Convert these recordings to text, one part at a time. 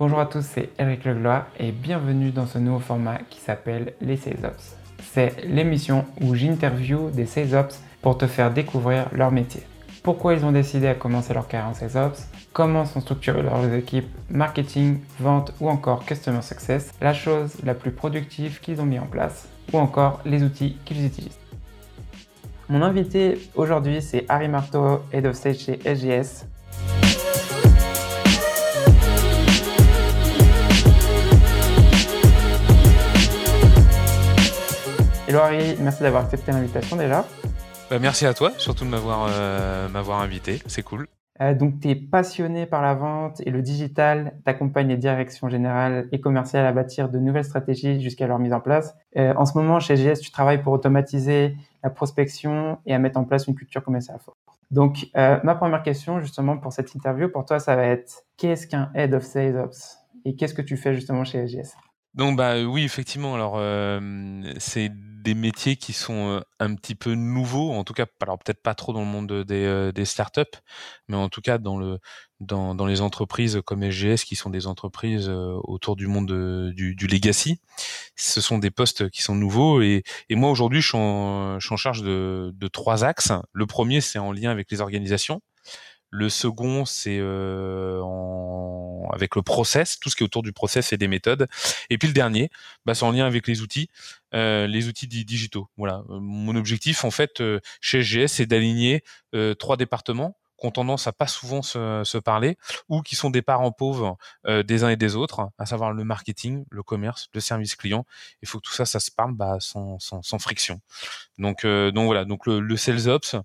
Bonjour à tous, c'est Eric Leglois et bienvenue dans ce nouveau format qui s'appelle les Sales Ops. C'est l'émission où j'interview des Sales Ops pour te faire découvrir leur métier. Pourquoi ils ont décidé à commencer leur carrière en Sales Ops, comment sont structurées leurs équipes marketing, vente ou encore customer success, la chose la plus productive qu'ils ont mis en place ou encore les outils qu'ils utilisent. Mon invité aujourd'hui c'est Harry Marteau, Head of Sales chez SGS. Hello Harry, merci d'avoir accepté l'invitation déjà. Bah, merci à toi, surtout de m'avoir euh, m'avoir invité, c'est cool. Euh, donc tu es passionné par la vente et le digital, tu accompagnes les directions générales et commerciales à bâtir de nouvelles stratégies jusqu'à leur mise en place. Euh, en ce moment, chez GS, tu travailles pour automatiser la prospection et à mettre en place une culture commerciale forte. Donc ma première question justement pour cette interview, pour toi, ça va être qu'est-ce qu'un Head of Sales Ops? Et qu'est-ce que tu fais justement chez SGS donc bah oui effectivement alors c'est des métiers qui sont un petit peu nouveaux, en tout cas, alors peut-être pas trop dans le monde des, startups, mais en tout cas dans le dans, dans les entreprises comme SGS qui sont des entreprises autour du monde du, du legacy. Ce sont des postes qui sont nouveaux et, et moi aujourd'hui je, suis en, je suis en charge de, de trois axes. Le premier c'est en lien avec les organisations. Le second, c'est euh, avec le process, tout ce qui est autour du process et des méthodes. Et puis le dernier, bah, c'est en lien avec les outils, euh, les outils digitaux. Voilà. Mon objectif, en fait, euh, chez SGS, c'est d'aligner trois départements qui ont tendance à pas souvent se, parler ou qui sont des parents pauvres euh, des uns et des autres, à savoir le marketing, le commerce, le service client. Il faut que tout ça, ça se parle bah, sans, sans, friction. Donc, euh, donc voilà. Donc le, le sales ops,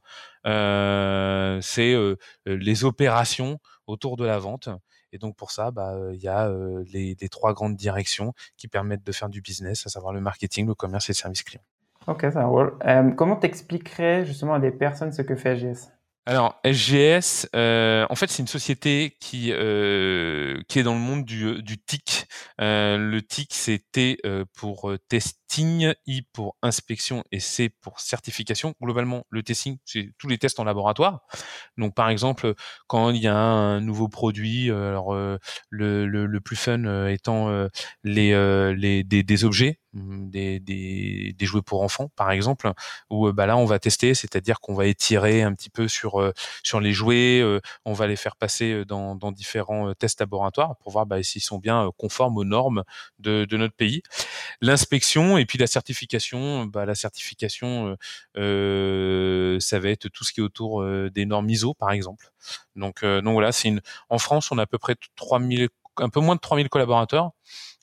euh, c'est euh, les opérations autour de la vente. Et donc pour ça, bah, il y a les, trois grandes directions qui permettent de faire du business, à savoir le marketing, le commerce et le service client. Ok, ça roule. comment t'expliquerais justement à des personnes ce que fait AGS alors SGS, euh, en fait, c'est une société qui euh, qui est dans le monde du, du TIC. Euh, le TIC, c'est T euh, pour euh, testing, I pour inspection et C pour certification. Globalement, le testing, c'est tous les tests en laboratoire. Donc, par exemple, quand il y a un nouveau produit, alors le, le, plus fun étant les, des, objets Mmh, des, jouets pour enfants, par exemple, où bah là on va tester, c'est-à-dire qu'on va étirer un petit peu sur sur les jouets, on va les faire passer dans, différents tests laboratoires pour voir bah, s'ils sont bien conformes aux normes de notre pays. L'inspection et puis la certification, bah, la certification, euh, ça va être tout ce qui est autour des normes ISO, par exemple. Donc, donc voilà, c'est une. En France, on a à peu près 3000, un peu moins de 3000 collaborateurs.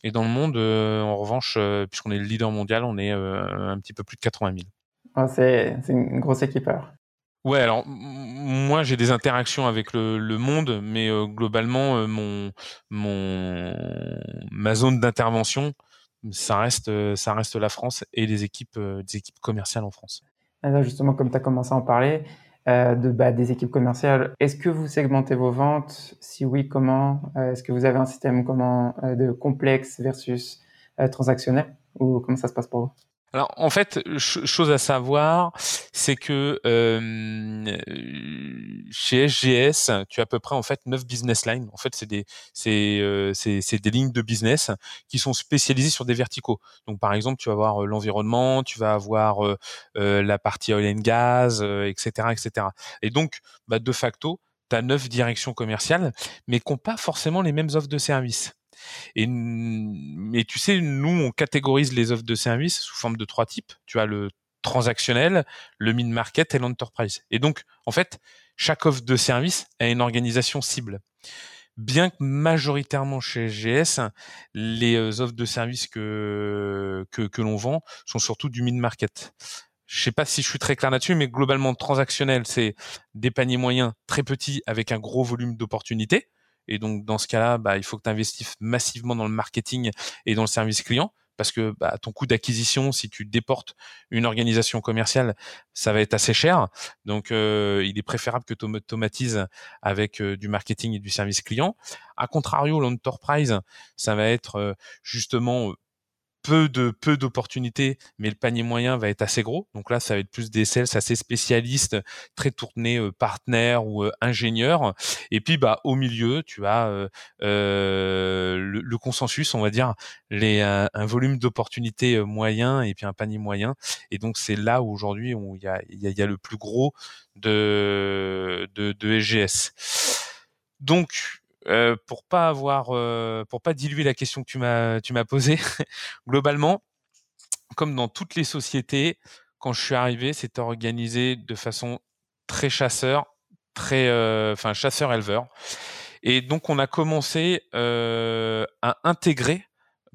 Et dans le monde, euh, en revanche, euh, puisqu'on est le leader mondial, on est euh, un petit peu plus de 80 000. Ah, c'est une grosse équipe alors. Ouais, alors moi j'ai des interactions avec le, le monde, mais globalement mon mon ma zone d'intervention, ça reste ça reste la France et les équipes des équipes commerciales en France. Et là justement, comme tu as commencé à en parler, euh, de, bah, des équipes commerciales. Est-ce que vous segmentez vos ventes? Si oui, comment? Euh, Est-ce que vous avez un système comment, euh, de complexe versus transactionnel? Ou comment ça se passe pour vous? Alors en fait, chose à savoir, c'est que chez SGS, tu as à peu près en fait neuf business lines. En fait, c'est des c'est euh, c'est des lignes de business qui sont spécialisées sur des verticaux. Donc par exemple, tu vas avoir euh, l'environnement, tu vas avoir euh, la partie oil and gas, etc., etc. Et donc, bah, de facto, tu as neuf directions commerciales, mais qui n'ont pas forcément les mêmes offres de services. Et mais tu sais, nous on catégorise les offres de services sous forme de trois types. Tu as le transactionnel, le mid-market et l'enterprise. Et donc, en fait, chaque offre de service a une organisation cible. Bien que majoritairement chez GS, les euh, offres de services que, que, l'on vend sont surtout du mid-market. Je sais pas si je suis très clair là-dessus, mais globalement, transactionnel, c'est des paniers moyens très petits avec un gros volume d'opportunités. Et donc, dans ce cas-là, bah, il faut que tu investisses massivement dans le marketing et dans le service client parce que bah, ton coût d'acquisition, si tu déportes une organisation commerciale, ça va être assez cher. Donc, euh, il est préférable que tu automatises avec euh, du marketing et du service client. A contrario, l'enterprise, ça va être euh, justement peu de peu d'opportunités, mais le panier moyen va être assez gros. Donc là, ça va être plus des sales assez spécialistes, très tournés euh, partenaires ou euh, ingénieurs. Et puis bah au milieu, tu as euh, euh le, consensus, on va dire, les, un, volume d'opportunités moyen et puis un panier moyen. Et donc c'est là où aujourd'hui il y a, y, y a, le plus gros de, de, de SGS. Donc pour pas avoir, pour pas diluer la question que tu m'as, tu m'as posée, globalement, comme dans toutes les sociétés, quand je suis arrivé, c'était organisé de façon très chasseur, très, enfin chasseur-éleveur. Et donc on a commencé à intégrer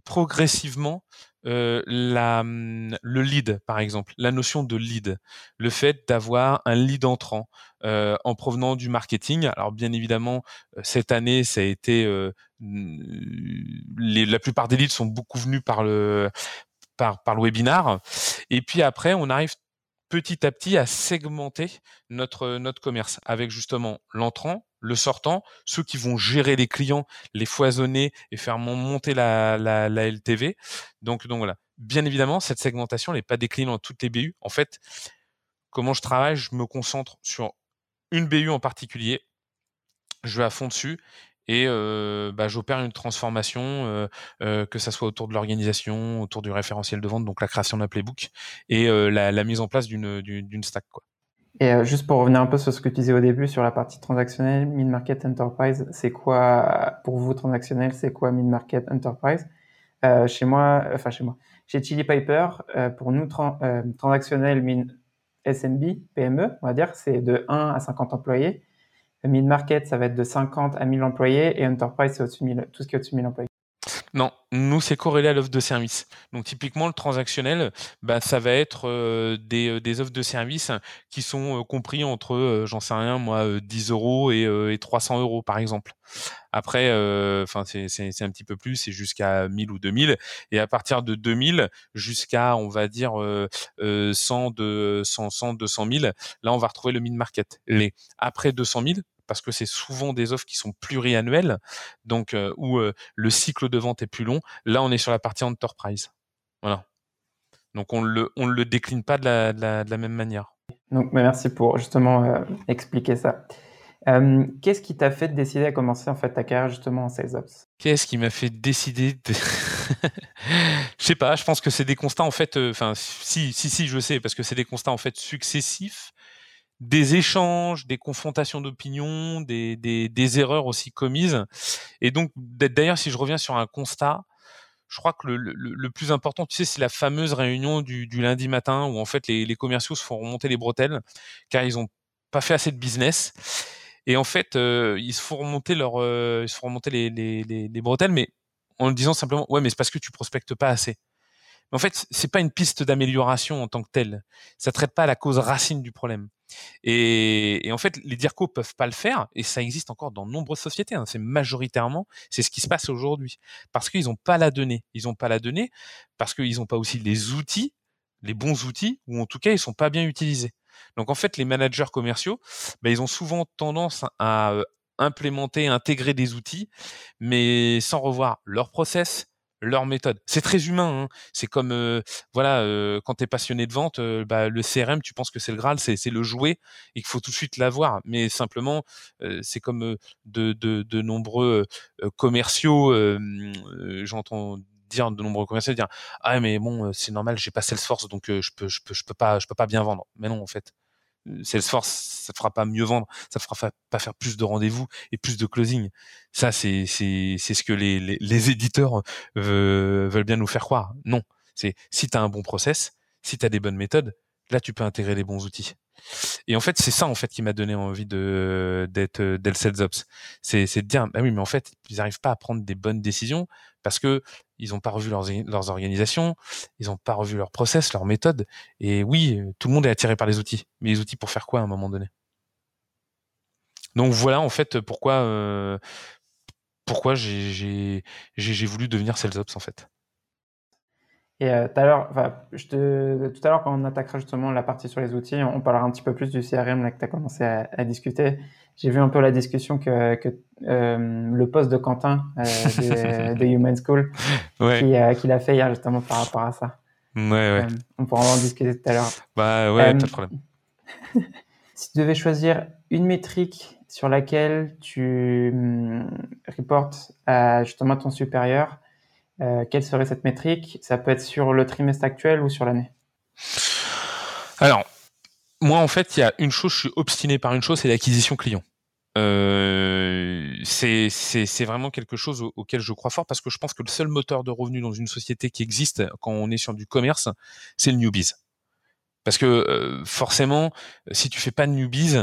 progressivement euh, la, mmh, le lead, par exemple, la notion de lead, le fait d'avoir un lead entrant euh, en provenant du marketing. Alors bien évidemment, euh, cette année, ça a été les, la plupart des leads sont beaucoup venus par le par, par le webinar. Et puis après, on arrive petit à petit à segmenter notre notre commerce avec justement l'entrant, le sortant, ceux qui vont gérer les clients, les foisonner et faire monter la, LTV. Donc, donc voilà. Bien évidemment, cette segmentation n'est pas déclinée dans toutes les BU. En fait, comment je travaille, je me concentre sur une BU en particulier. Je vais à fond dessus et euh, bah, j'opère une transformation, euh, euh, que ça soit autour de l'organisation, autour du référentiel de vente, donc la création d'un playbook et la, la, mise en place d'une stack. Quoi. Et euh, juste pour revenir un peu sur ce que tu disais au début sur la partie transactionnelle, mid-market enterprise, c'est quoi pour vous transactionnel C'est quoi mid-market enterprise? Euh, Chez moi, enfin chez moi, chez Chili Piper, euh, pour nous euh, transactionnel min SMB, PME, on va dire, c'est de 1 à 50 employés. Mid-market, ça va être de 50 à 1000 employés et enterprise, c'est tout ce qui est au-dessus de 1000 employés. Non, nous, c'est corrélé à l'offre de service. Donc, typiquement, le transactionnel, bah, ça va être euh, des, euh, des offres de service qui sont euh, compris entre, j'en sais rien, moi, 10 euros et, et 300 euros, par exemple. Après, c'est un petit peu plus, c'est jusqu'à 1000 ou 2000. Et à partir de 2000 jusqu'à, on va dire, 100, de, 100, 100, 200 000, là, on va retrouver le mid-market. Les après 200 000, parce que c'est souvent des offres qui sont pluriannuelles, donc euh, où euh, le cycle de vente est plus long. Là, on est sur la partie enterprise. Voilà. Donc on le on le décline pas de la, de la, de la même manière. Donc bah, merci pour justement euh, expliquer ça. Qu'est-ce qui t'a fait décider à commencer en fait ta carrière justement en sales ops? Qu'est-ce qui m'a fait décider de... Je sais pas, je pense que c'est des constats en fait enfin si si si je sais parce que c'est des constats en fait successifs des échanges, des confrontations d'opinions, des, des, erreurs aussi commises. Et donc, d'ailleurs, si je reviens sur un constat, je crois que le, le, plus important, tu sais, c'est la fameuse réunion du, du, lundi matin où en fait les, les, commerciaux se font remonter les bretelles car ils ont pas fait assez de business. Et en fait, euh, ils se font remonter leur, euh, ils se font remonter les, les, les, bretelles, mais en le disant simplement, ouais, mais c'est parce que tu prospectes pas assez. En fait, c'est pas une piste d'amélioration en tant que telle. Ça traite pas la cause racine du problème. Et, en fait, les DIRCO peuvent pas le faire, et ça existe encore dans nombreuses sociétés. Hein. C'est majoritairement, c'est ce qui se passe aujourd'hui, parce qu'ils n'ont pas la donnée. Ils n'ont pas la donnée parce qu'ils n'ont pas aussi les outils, les bons outils, ou en tout cas, ils sont pas bien utilisés. Donc en fait, les managers commerciaux, ben, ils ont souvent tendance à euh, implémenter, intégrer des outils, mais sans revoir leur process, leur méthode. C'est très humain. Hein. C'est comme euh, voilà, euh, quand tu es passionné de vente, bah, le CRM, tu penses que c'est le Graal, c'est, le jouet et qu'il faut tout de suite l'avoir. Mais simplement, c'est comme de, de, de, nombreux commerciaux, j'entends dire de nombreux commerciaux dire ah mais bon c'est normal j'ai pas Salesforce donc je peux je peux je peux pas je peux pas bien vendre mais non en fait Salesforce, ça te fera pas mieux vendre, ça te fera pas faire plus de rendez-vous et plus de closing. Ça, c'est c'est ce que les les, les éditeurs euh, veulent bien nous faire croire. Non, c'est si tu as un bon process, si tu as des bonnes méthodes, là tu peux intégrer les bons outils. Et en fait, c'est ça en fait qui m'a donné envie de d'être d'être sales ops. C'est de dire bah oui, mais en fait, ils n'arrivent pas à prendre des bonnes décisions parce que ils n'ont pas revu leurs, organisations, ils n'ont pas revu leurs process, leurs méthodes. Et oui, tout le monde est attiré par les outils. Mais les outils pour faire quoi à un moment donné? Donc voilà en fait pourquoi euh, pourquoi j'ai voulu devenir sales ops en fait. Et euh, tout à l'heure, tout à l'heure, quand on attaquera justement la partie sur les outils, on, parlera un petit peu plus du CRM là que tu as commencé à discuter. J'ai vu un peu la discussion que, que euh, le poste de Quentin euh, de, de, Human School ouais. qui, euh, qu'il a fait hier justement par rapport à ça. Ouais, ouais. Euh, on pourra en discuter tout à l'heure. Bah ouais, pas de problème. si tu devais choisir une métrique sur laquelle tu hum, reportes à justement ton supérieur, quelle serait cette métrique? Ça peut être sur le trimestre actuel ou sur l'année? Moi, en fait, il y a une chose, je suis obstiné par une chose, c'est l'acquisition client. Euh, c'est vraiment quelque chose auquel je crois fort parce que je pense que le seul moteur de revenus dans une société qui existe quand on est sur du commerce, c'est le newbies. Parce que euh, forcément, si tu fais pas de newbies,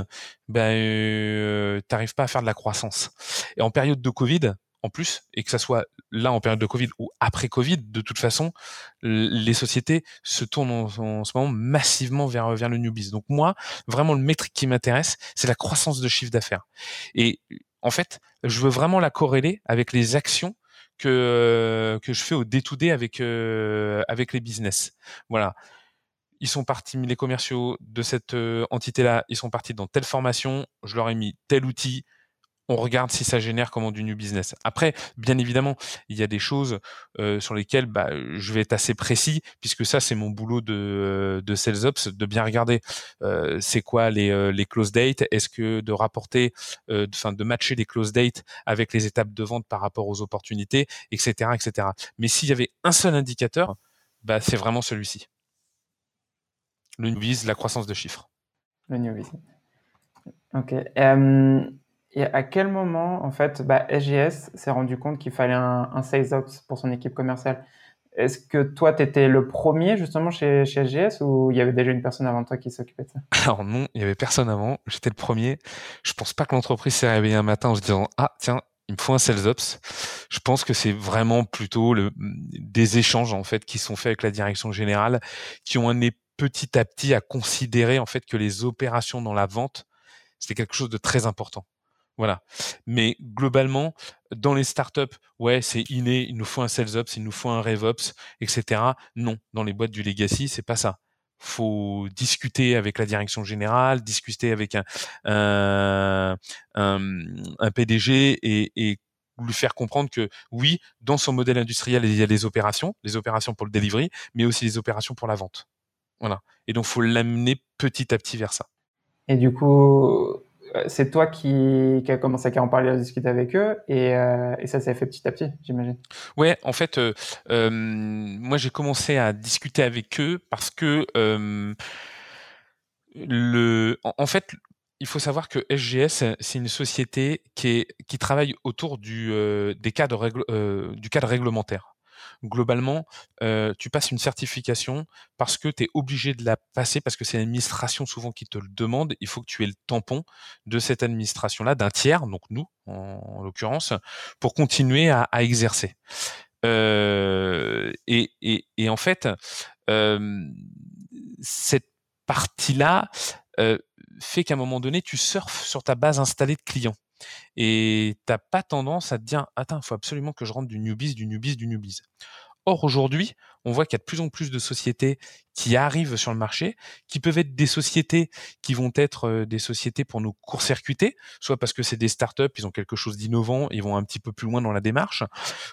ben euh, t'arrives pas à faire de la croissance. Et en période de Covid, en plus, et que ça soit là en période de Covid ou après Covid, de toute façon, les sociétés se tournent en, ce moment massivement vers, vers le newbies. Donc moi, vraiment, le métrique qui m'intéresse, c'est la croissance de chiffre d'affaires. Et en fait, je veux vraiment la corréler avec les actions que, que je fais au day-to-day avec, euh, avec les business. Voilà ils sont partis, les commerciaux de cette euh, entité-là, ils sont partis dans telle formation, je leur ai mis tel outil, on regarde si ça génère comment du new business. Après, bien évidemment, il y a des choses euh, sur lesquelles bah, je vais être assez précis, puisque ça, c'est mon boulot de, de sales ops, de bien regarder euh, c'est quoi les, euh, les close dates, est-ce que de rapporter, enfin de, matcher les close dates avec les étapes de vente par rapport aux opportunités, etc. etc. Mais s'il y avait un seul indicateur, bah, c'est vraiment celui-ci. Le new business, la croissance de chiffres. Le new business. Ok. Et à quel moment, en fait, bah, SGS s'est rendu compte qu'il fallait un, un, sales ops pour son équipe commerciale? Est-ce que toi, tu étais le premier justement chez, SGS ou il y avait déjà une personne avant toi qui s'occupait de ça? Alors non, il y avait personne avant. J'étais le premier. Je pense pas que l'entreprise s'est réveillée un matin en se disant ah tiens il me faut un sales ops. Je pense que c'est vraiment plutôt des échanges en fait qui sont faits avec la direction générale, qui ont amené petit à petit à considérer en fait que les opérations dans la vente c'était quelque chose de très important. Voilà. Mais globalement, dans les startups, ouais, c'est inné, il nous faut un sales ops, il nous faut un RevOps, etc. Non, dans les boîtes du legacy, c'est pas ça. Faut discuter avec la direction générale, discuter avec un, PDG et, lui faire comprendre que oui, dans son modèle industriel, il y a les opérations, les opérations pour le delivery, mais aussi les opérations pour la vente. Voilà. Et donc, faut l'amener petit à petit vers ça. Et du coup, c'est toi qui, qui a commencé à en parler, à discuter avec eux, et, euh, ça s'est fait petit à petit, j'imagine. Ouais, en fait, euh, euh, moi j'ai commencé à discuter avec eux parce que euh, le, en, fait, il faut savoir que SGS, c'est une société qui, travaille autour du cadre réglementaire globalement, euh, tu passes une certification parce que tu es obligé de la passer, parce que c'est l'administration souvent qui te le demande. Il faut que tu aies le tampon de cette administration-là, d'un tiers, donc nous, en, l'occurrence, pour continuer à, exercer. Euh, et, en fait, euh, cette partie-là fait qu'à un moment donné, tu surfes sur ta base installée de clients. Et t'as pas tendance à te dire, attends, il faut absolument que je rentre du newbies, du newbies, du newbies. Or, aujourd'hui, on voit qu'il y a de plus en plus de sociétés qui arrivent sur le marché, qui peuvent être des sociétés qui vont être euh, des sociétés pour nous court-circuiter, soit parce que c'est des startups, ils ont quelque chose d'innovant, ils vont un petit peu plus loin dans la démarche,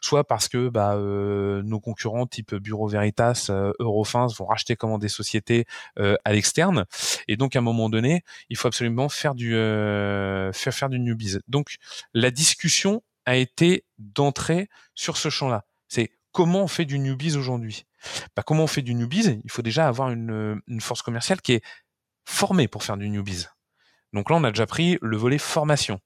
soit parce que bah, euh, nos concurrents type Bureau Veritas, euh, Eurofins vont racheter comment des sociétés euh, à l'externe, et donc à un moment donné, il faut absolument faire du euh, faire faire du newbies. Donc la discussion a été d'entrer sur ce champ-là. C'est comment on fait du newbies aujourd'hui? Bah, Comment on fait du newbies? Il faut déjà avoir une, une, force commerciale qui est formée pour faire du newbies. Donc là, on a déjà pris le volet formation.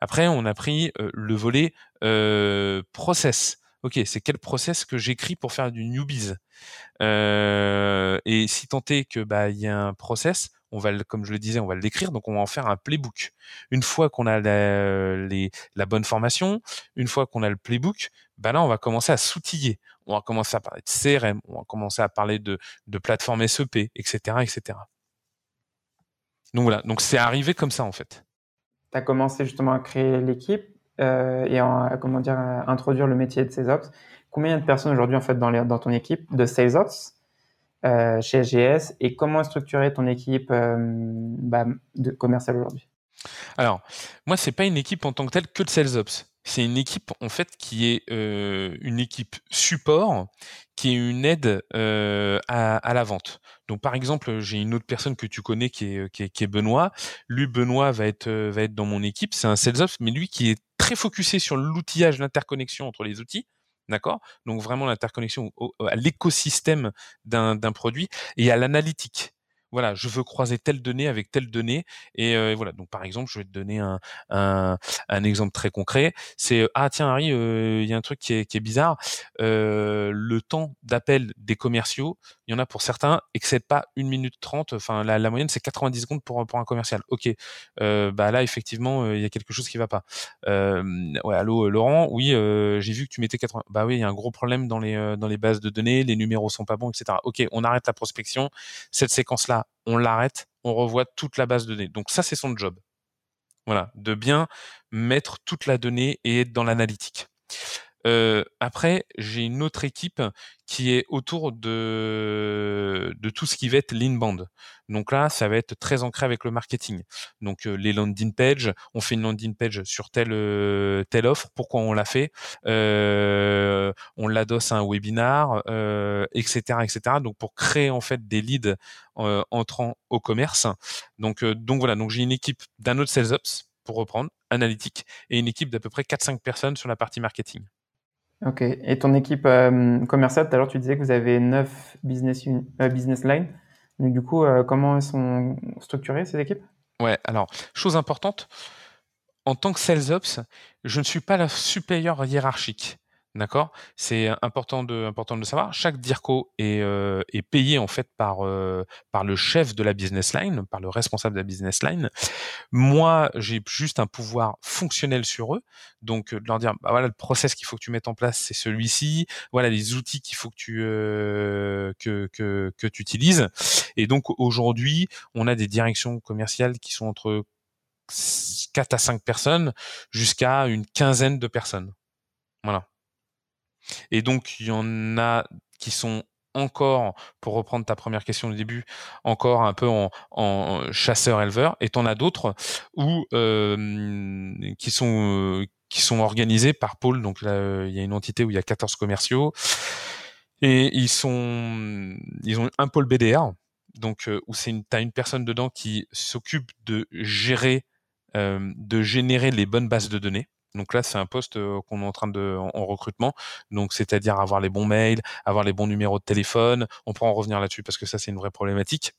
Après, on a pris euh, le volet euh, process. Ok, c'est quel process que j'écris pour faire du newbies? Euh, Et si tant est que bah y a un process, on va, comme je le disais, on va l'écrire, donc on va en faire un playbook. Une fois qu'on a la bonne formation, une fois qu'on a le playbook, bah là, on va commencer à s'outiller. On va commencer à parler de CRM, on va commencer à parler de, plateforme SEP, etc., etc. Donc voilà, donc c'est arrivé comme ça en fait. Tu as commencé justement à créer l'équipe euh, et à, comment dire, introduire le métier de SalesOps. Combien de personnes aujourd'hui en fait dans, ton équipe de SalesOps euh, chez SGS et comment structurer ton équipe euh, bah, commerciale aujourd'hui? Alors, moi, c'est pas une équipe en tant que telle que de SalesOps. c'est une équipe en fait qui est une équipe support, qui est une aide à, la vente. Donc par exemple, j'ai une autre personne que tu connais qui est, qui est, Benoît. Lui, Benoît va être va être dans mon équipe. C'est un sales ops, mais lui qui est très focusé sur l'outillage, l'interconnexion entre les outils. D'accord? Donc vraiment l'interconnexion à l'écosystème d'un produit et à l'analytique voilà, je veux croiser telle donnée avec telle donnée. Et, voilà. Donc, par exemple, je vais te donner un, exemple très concret. C'est ah tiens Harry, il y a un truc qui est, bizarre. le temps d'appel des commerciaux, il y en a pour certains, excède pas une minute trente. Enfin, la, moyenne c'est 90 secondes pour un commercial. Ok, bah là effectivement, il y a quelque chose qui va pas. ouais, allô Laurent, oui, j'ai vu que tu mettais 80. Bah oui, il y a un gros problème dans les dans les bases de données, les numéros sont pas bons, etc. Ok, on arrête la prospection. Cette séquence on l'arrête, on revoit toute la base de données. Donc ça, c'est son job. Voilà, de bien mettre toute la donnée et être dans l'analytique. Après, j'ai une autre équipe qui est autour de, tout ce qui va être l'inbound. Donc là, ça va être très ancré avec le marketing. Donc les landing pages, on fait une landing page sur telle telle offre. Pourquoi on l'a fait? On l'adosse à un webinar, etc., etc. Donc pour créer en fait des leads entrant au commerce. Donc donc voilà. Donc j'ai une équipe d'un autre sales ops pour reprendre, analytique, et une équipe d'à peu près 4-5 personnes sur la partie marketing. Ok. Et ton équipe euh, commerciale, tout à l'heure, tu disais que vous avez 9 business, euh, business lines. Du coup, euh, comment sont structurées, ces équipes? Ouais, alors, chose importante, en tant que sales ops, je ne suis pas la supérieure hiérarchique. D'accord? C'est important de, important de le savoir. Chaque DIRCO est, euh, est payé en fait par, euh, par le chef de la business line, par le responsable de la business line. Moi, j'ai juste un pouvoir fonctionnel sur eux. Donc, de leur dire, bah voilà, le process qu'il faut que tu mettes en place, c'est celui-ci. Voilà les outils qu'il faut que tu, euh, que, que, que tu utilises. Et donc, aujourd'hui, on a des directions commerciales qui sont entre 4 à 5 personnes jusqu'à une quinzaine de personnes. Voilà. Et donc, il y en a qui sont encore, pour reprendre ta première question du début, encore un peu en, chasseur-éleveur, et en as d'autres où euh, qui sont euh, qui sont organisés par pôle. Donc là, il y a une entité où il y a 14 commerciaux et ils sont ils ont un pôle BDR, donc euh, où c'est une une personne dedans qui s'occupe de gérer de générer les bonnes bases de données. Donc là, c'est un poste qu'on est en train de en, recrutement. Donc c'est-à-dire avoir les bons mails, avoir les bons numéros de téléphone. On pourra en revenir là-dessus parce que ça, c'est une vraie problématique.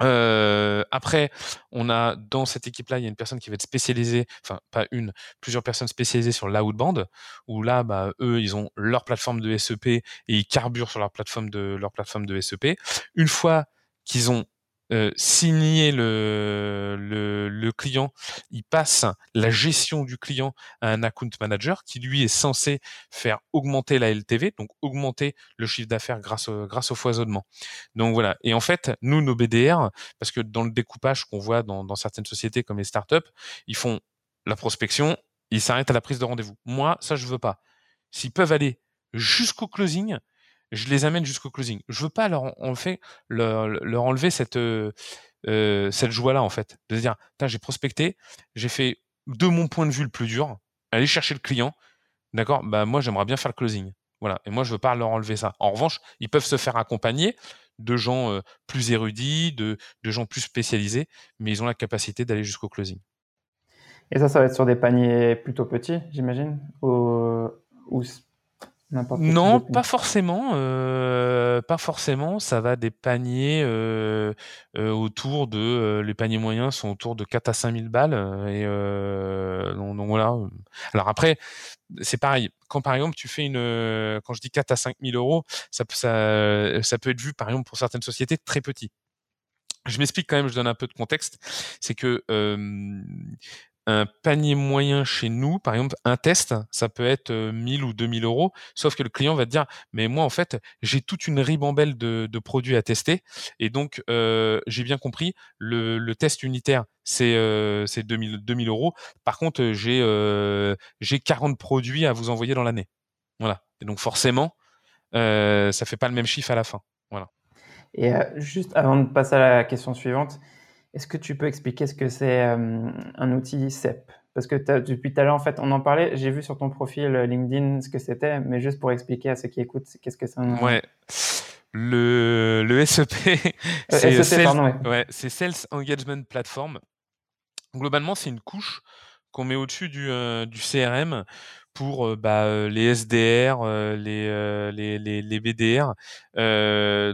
après, on a dans cette équipe-là, il y a une personne qui va être spécialisée, enfin pas une, plusieurs personnes spécialisées sur l'outbound, où là, bah, eux, ils ont leur plateforme de SEP et ils carburent sur leur plateforme de leur plateforme de SEP. Une fois qu'ils ont euh, signer le, le, client, il passe la gestion du client à un account manager qui lui est censé faire augmenter la LTV, donc augmenter le chiffre d'affaires grâce au, grâce au foisonnement. Donc voilà. Et en fait, nous, nos BDR, parce que dans le découpage qu'on voit dans, dans certaines sociétés comme les startups, ils font la prospection, ils s'arrêtent à la prise de rendez-vous. Moi, ça, je veux pas. S'ils peuvent aller jusqu'au closing, je les amène jusqu'au closing. Je veux pas leur, enlever cette, euh, euh cette joie-là, en fait. De se dire, j'ai prospecté, j'ai fait de mon point de vue le plus dur, aller chercher le client. D'accord Bah, moi, j'aimerais bien faire le closing. Voilà. Et moi, je veux pas leur enlever ça. En revanche, ils peuvent se faire accompagner de gens euh, plus érudits, de, gens plus spécialisés, mais ils ont la capacité d'aller jusqu'au closing. Et ça, ça va être sur des paniers plutôt petits, j'imagine non, pas forcément. Euh, pas forcément. Ça va des paniers euh, euh, autour de. les paniers moyens sont autour de 4 à 5 000 balles. Et donc, voilà. Alors après, c'est pareil. Quand par exemple tu fais une. quand je dis 4 à 5 000 euros, ça, ça, ça peut être vu par exemple pour certaines sociétés très petit. Je m'explique quand même, je donne un peu de contexte. C'est que un panier moyen chez nous, par exemple, un test, ça peut être 1000 ou 2000 euros, sauf que le client va te dire, mais moi, en fait, j'ai toute une ribambelle de, produits à tester, et donc, j'ai bien compris, le, test unitaire, c'est euh, 2000, 2000 euros. Par contre, j'ai euh, j'ai 40 produits à vous envoyer dans l'année. Voilà. Et donc, forcément, ça fait pas le même chiffre à la fin. Voilà. Et juste avant de passer à la question suivante, est-ce que tu peux expliquer ce que c'est euh, un outil CEP Parce que depuis tout à l'heure, en fait, on en parlait. J'ai vu sur ton profil LinkedIn ce que c'était, mais juste pour expliquer à ceux qui écoutent, qu'est-ce que c'est Ouais. Le, le SEP, c'est Sales, ouais. Sales Engagement Platform. Globalement, c'est une couche qu'on met au-dessus du, euh, du CRM pour euh, bah, euh, les SDR, les, les, les, les, BDR.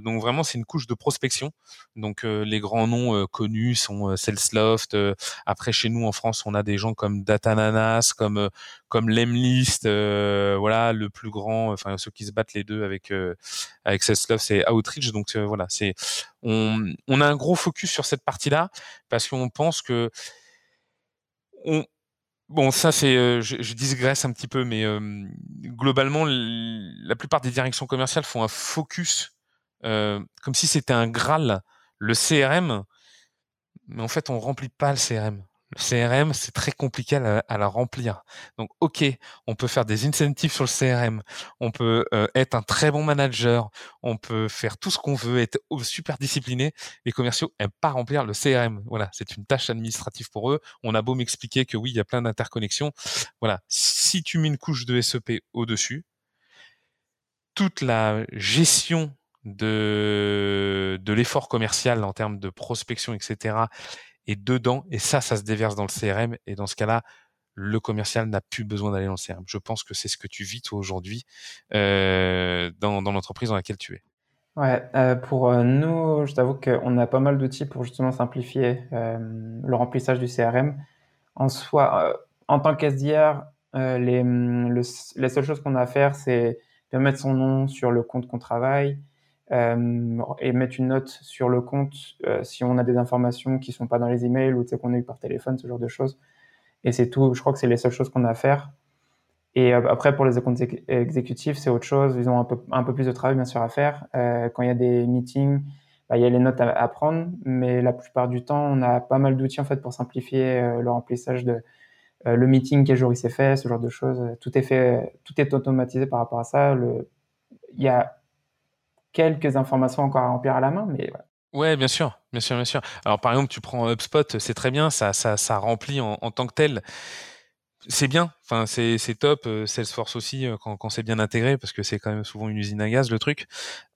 donc vraiment, c'est une couche de prospection. Donc les grands noms connus sont Salesloft. après, chez nous en France, on a des gens comme Datananas, comme comme Lemlist. voilà, le plus grand, enfin ceux qui se battent les deux avec avec Salesloft, c'est Outreach. Donc voilà, c'est on, on a un gros focus sur cette partie-là parce qu'on pense que on, Bon, ça c'est, euh, je, je, un petit peu, mais euh, globalement, la plupart des directions commerciales font un focus euh, comme si c'était un graal, le CRM, mais en fait, on remplit pas le CRM. Le CRM, c'est très compliqué à la, remplir. Donc, ok, on peut faire des incentives sur le CRM, on peut euh, être un très bon manager, on peut faire tout ce qu'on veut, être super discipliné. Les commerciaux n'aiment pas remplir le CRM. Voilà, c'est une tâche administrative pour eux. On a beau m'expliquer que oui, il y a plein d'interconnexions. Voilà, si tu mets une couche de SEP au-dessus, toute la gestion de, de l'effort commercial en termes de prospection, etc., et dedans, et ça, ça se déverse dans le CRM, et dans ce cas-là, le commercial n'a plus besoin d'aller dans le CRM. Je pense que c'est ce que tu vis toi aujourd'hui euh, dans, l'entreprise dans laquelle tu es. Ouais, euh, pour euh, nous, je t'avoue qu'on a pas mal d'outils pour justement simplifier le remplissage du CRM. En soi, en tant qu'SDR, les, le, les seules choses qu'on a à faire, c'est de mettre son nom sur le compte qu'on travaille, euh, et mettre une note sur le compte euh, si on a des informations qui sont pas dans les emails ou qu'on a eu par téléphone, ce genre de choses. Et c'est tout. Je crois que c'est les seules choses qu'on a à faire. Et euh, après, pour les comptes exécutifs, c'est autre chose. Ils ont un peu, un peu plus de travail, bien sûr, à faire. Quand il y a des meetings, bah, il y a les notes à, prendre, mais la plupart du temps, on a pas mal d'outils en fait pour simplifier le remplissage de le meeting, quel jour il s'est fait, ce genre de choses. Tout est fait, tout est automatisé par rapport à ça. Il y a quelques informations encore à remplir à la main, mais. Ouais, bien sûr, bien sûr, bien sûr. Alors par exemple, tu prends HubSpot, c'est très bien, ça, ça, remplit en, tant que tel. C'est bien, enfin c'est top. Salesforce aussi quand, quand c'est bien intégré, parce que c'est quand même souvent une usine à gaz le truc.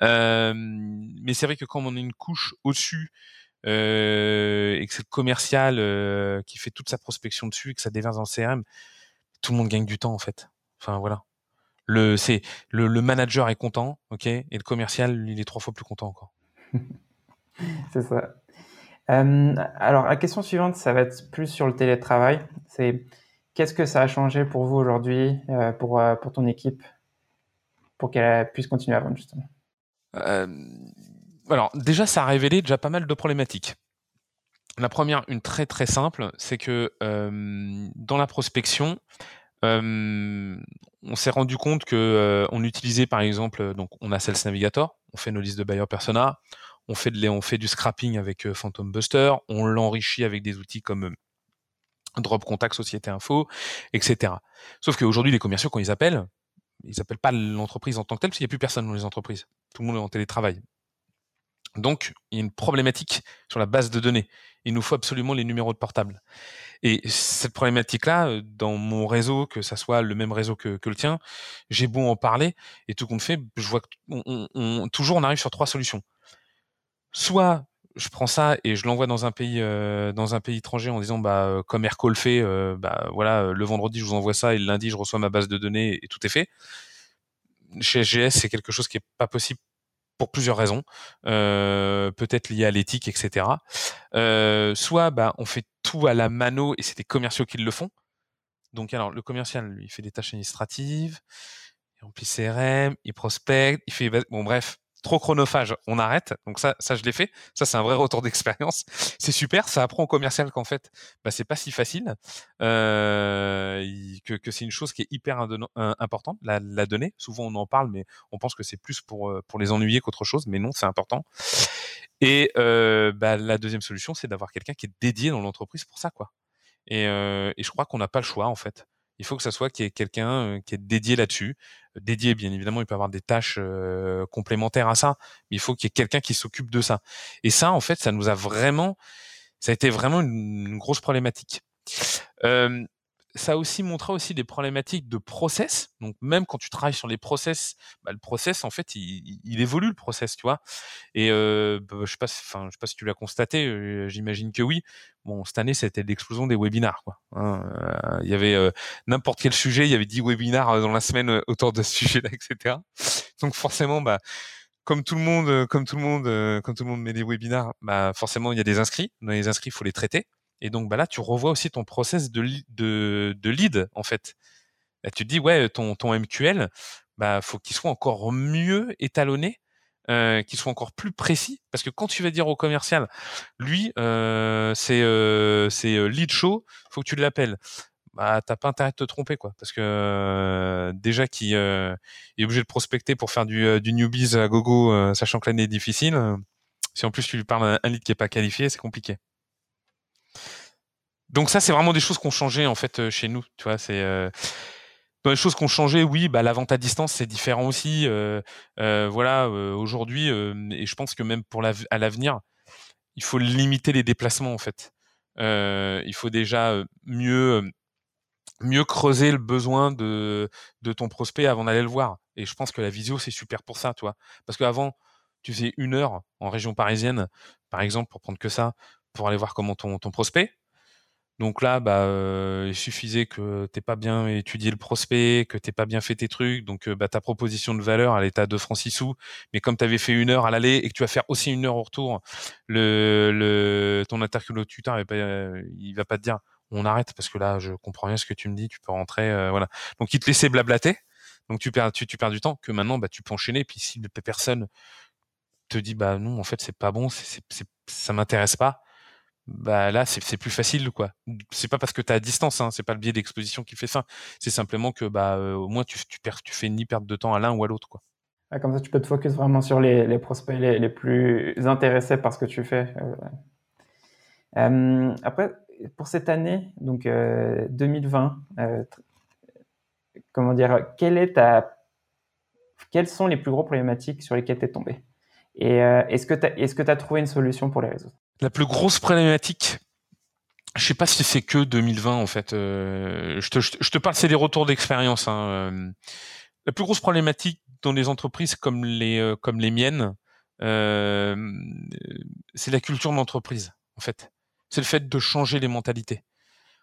Euh, mais c'est vrai que quand on a une couche au-dessus euh, et que c'est le commercial euh, qui fait toute sa prospection dessus, et que ça déverse dans le CRM, tout le monde gagne du temps en fait. Enfin voilà le c'est le, le, manager est content, ok, et le commercial il est trois fois plus content encore. c'est ça. Euh, alors la question suivante, ça va être plus sur le télétravail. C'est qu'est-ce que ça a changé pour vous aujourd'hui, euh, pour euh, pour ton équipe, pour qu'elle puisse continuer à vendre justement? Alors déjà, ça a révélé déjà pas mal de problématiques. La première, une très très simple, c'est que dans la prospection, on s'est rendu compte que on utilisait par exemple, donc on a Sales Navigator, on fait nos listes de buyer persona, on fait, de, on fait du scrapping avec Phantom Buster, on l'enrichit avec des outils comme Drop Contact, Société Info, etc. Sauf qu'aujourd'hui, les commerciaux, quand ils appellent, ils appellent pas l'entreprise en tant que telle, parce qu'il n'y a plus personne dans les entreprises. Tout le monde est en télétravail. Donc, il y a une problématique sur la base de données. Il nous faut absolument les numéros de portable. Et cette problématique-là, dans mon réseau, que ça soit le même réseau que, le tien, j'ai beau en parler, et tout compte fait, je vois que toujours on arrive sur trois solutions. Soit je prends ça et je l'envoie dans un pays euh, dans un pays étranger en disant bah comme Aircall fait, euh, bah voilà le vendredi je vous envoie ça et le lundi je reçois ma base de données et tout est fait. Chez SGS c'est quelque chose qui est pas possible pour plusieurs raisons, euh, peut-être liées à l'éthique, etc. Euh, soit bah, on fait tout à la mano et c'est des commerciaux qui le font. Donc alors le commercial, lui, il fait des tâches administratives, il remplit CRM, il prospecte, il fait bon bref, trop chronophage, on arrête. Donc ça, ça je l'ai fait. Ça, c'est un vrai retour d'expérience. C'est super. Ça apprend au commercial qu'en fait, bah, c'est pas si facile, euh, que, que c'est une chose qui est hyper importante, la, la donnée. Souvent, on en parle, mais on pense que c'est plus pour, euh, pour les ennuyer qu'autre chose. Mais non, c'est important. Et euh, bah, la deuxième solution, c'est d'avoir quelqu'un qui est dédié dans l'entreprise pour ça, quoi. Et, euh, et je crois qu'on n'a pas le choix, en fait il faut que ça soit qui est quelqu'un qui est dédié là-dessus. Dédié, bien évidemment, il peut avoir des tâches complémentaires à ça, mais il faut qu'il y ait quelqu'un qui s'occupe de ça. Et ça, en fait, ça nous a vraiment, ça a été vraiment une, grosse problématique. Ça a aussi montré aussi des problématiques de process. Donc même quand tu travailles sur les process, bah, le process en fait il, évolue le process, tu vois. Et euh, bah, je sais pas, enfin je sais pas si tu l'as constaté, j'imagine que oui. Bon cette année c'était l'explosion des webinars. Hein. Il y avait n'importe quel sujet, il y avait 10 webinars dans la semaine autour de ce sujet-là, etc. Donc forcément bah comme tout le monde, comme tout le monde, comme tout le monde met des webinars, bah forcément il y a des inscrits. Dans les inscrits, il faut les traiter. Et donc bah là, tu revois aussi ton process de, de, de lead en fait. Là, tu te dis ouais, ton, ton MQL, bah faut qu'il soit encore mieux étalonné, euh, qu'il soit encore plus précis, parce que quand tu vas dire au commercial, lui, euh, c'est euh, euh, lead show, faut que tu l'appelles. Bah t'as pas intérêt de te tromper quoi, parce que euh, déjà qui euh, est obligé de prospecter pour faire du, du newbies à gogo, sachant que l'année est difficile. si en plus tu lui parles un lead qui est pas qualifié, c'est compliqué donc ça, c'est vraiment des choses qui ont changé en fait euh, chez nous. Tu vois, c'est euh, les choses qui ont changé, oui, bah, la vente à distance, c'est différent aussi. Euh, euh, voilà, euh, aujourd'hui, et je pense que même pour la, à l'avenir, il faut limiter les déplacements en fait. il faut déjà mieux mieux creuser le besoin de de ton prospect avant d'aller le voir. Et je pense que la visio, c'est super pour ça, tu vois. Parce qu'avant, tu faisais une heure en région parisienne, par exemple, pour prendre que ça, pour aller voir comment ton, ton prospect. Donc là, bah, euh, il suffisait que t'aies pas bien étudié le prospect, que t'aies pas bien fait tes trucs. Donc, euh, bah, ta proposition de valeur, elle était à 2 francs 6 sous. Mais comme tu avais fait une heure à l'aller et que tu vas faire aussi une heure au retour, le, le ton interlocuteur, il va, pas, pas te dire on arrête parce que là, je comprends rien ce que tu me dis, tu peux rentrer, euh, voilà. Donc, il te laissait blablater. Donc, tu perds, tu, tu perds du temps que maintenant, bah, tu peux enchaîner. Puis si personne te dit bah non, en fait, c'est pas bon, c'est, c'est, ça m'intéresse pas bah là c'est plus facile quoi. C'est pas parce que tu à distance, hein, c'est pas le biais d'exposition qui fait ça. C'est simplement que bah euh, au moins tu, tu perds, tu fais ni perdre de temps à l'un ou à l'autre quoi. comme ça tu peux te focus vraiment sur les, les prospects les, les, plus intéressés par ce que tu fais. Euh, après pour cette année donc 2020, euh, comment dire, quelle est ta, quelles sont les plus gros problématiques sur lesquelles tu es tombé? Et est-ce que tu as, tu as trouvé une solution pour les résoudre la plus grosse problématique, je sais pas si c'est que 2020 en fait. Euh, je, te, je, te, parle, c'est des retours d'expérience. Hein. Euh. La plus grosse problématique dans les entreprises comme les euh, comme les miennes, euh, c'est la culture d'entreprise en fait. C'est le fait de changer les mentalités.